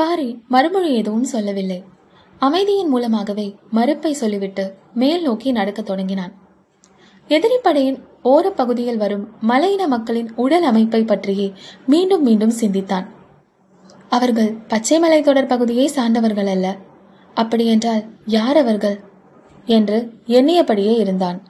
பாரி மறுமொழி எதுவும் சொல்லவில்லை. அமைதியின் மூலமாகவே மறுப்பை சொல்லிவிட்டு மேல் நோக்கி நடக்கத் தொடங்கினான். எதிரிப்படையின் ஓரப்பகுதியில் வரும் மலையின மக்களின் உடல் அமைப்பை பற்றியே மீண்டும் மீண்டும் சிந்தித்தான். அவர்கள் பச்சை மலை தொடர் பகுதியை சார்ந்தவர்கள் அல்ல. அப்படியென்றால் யார் அவர்கள்? என்று எண்ணியபடியே இருந்தான்.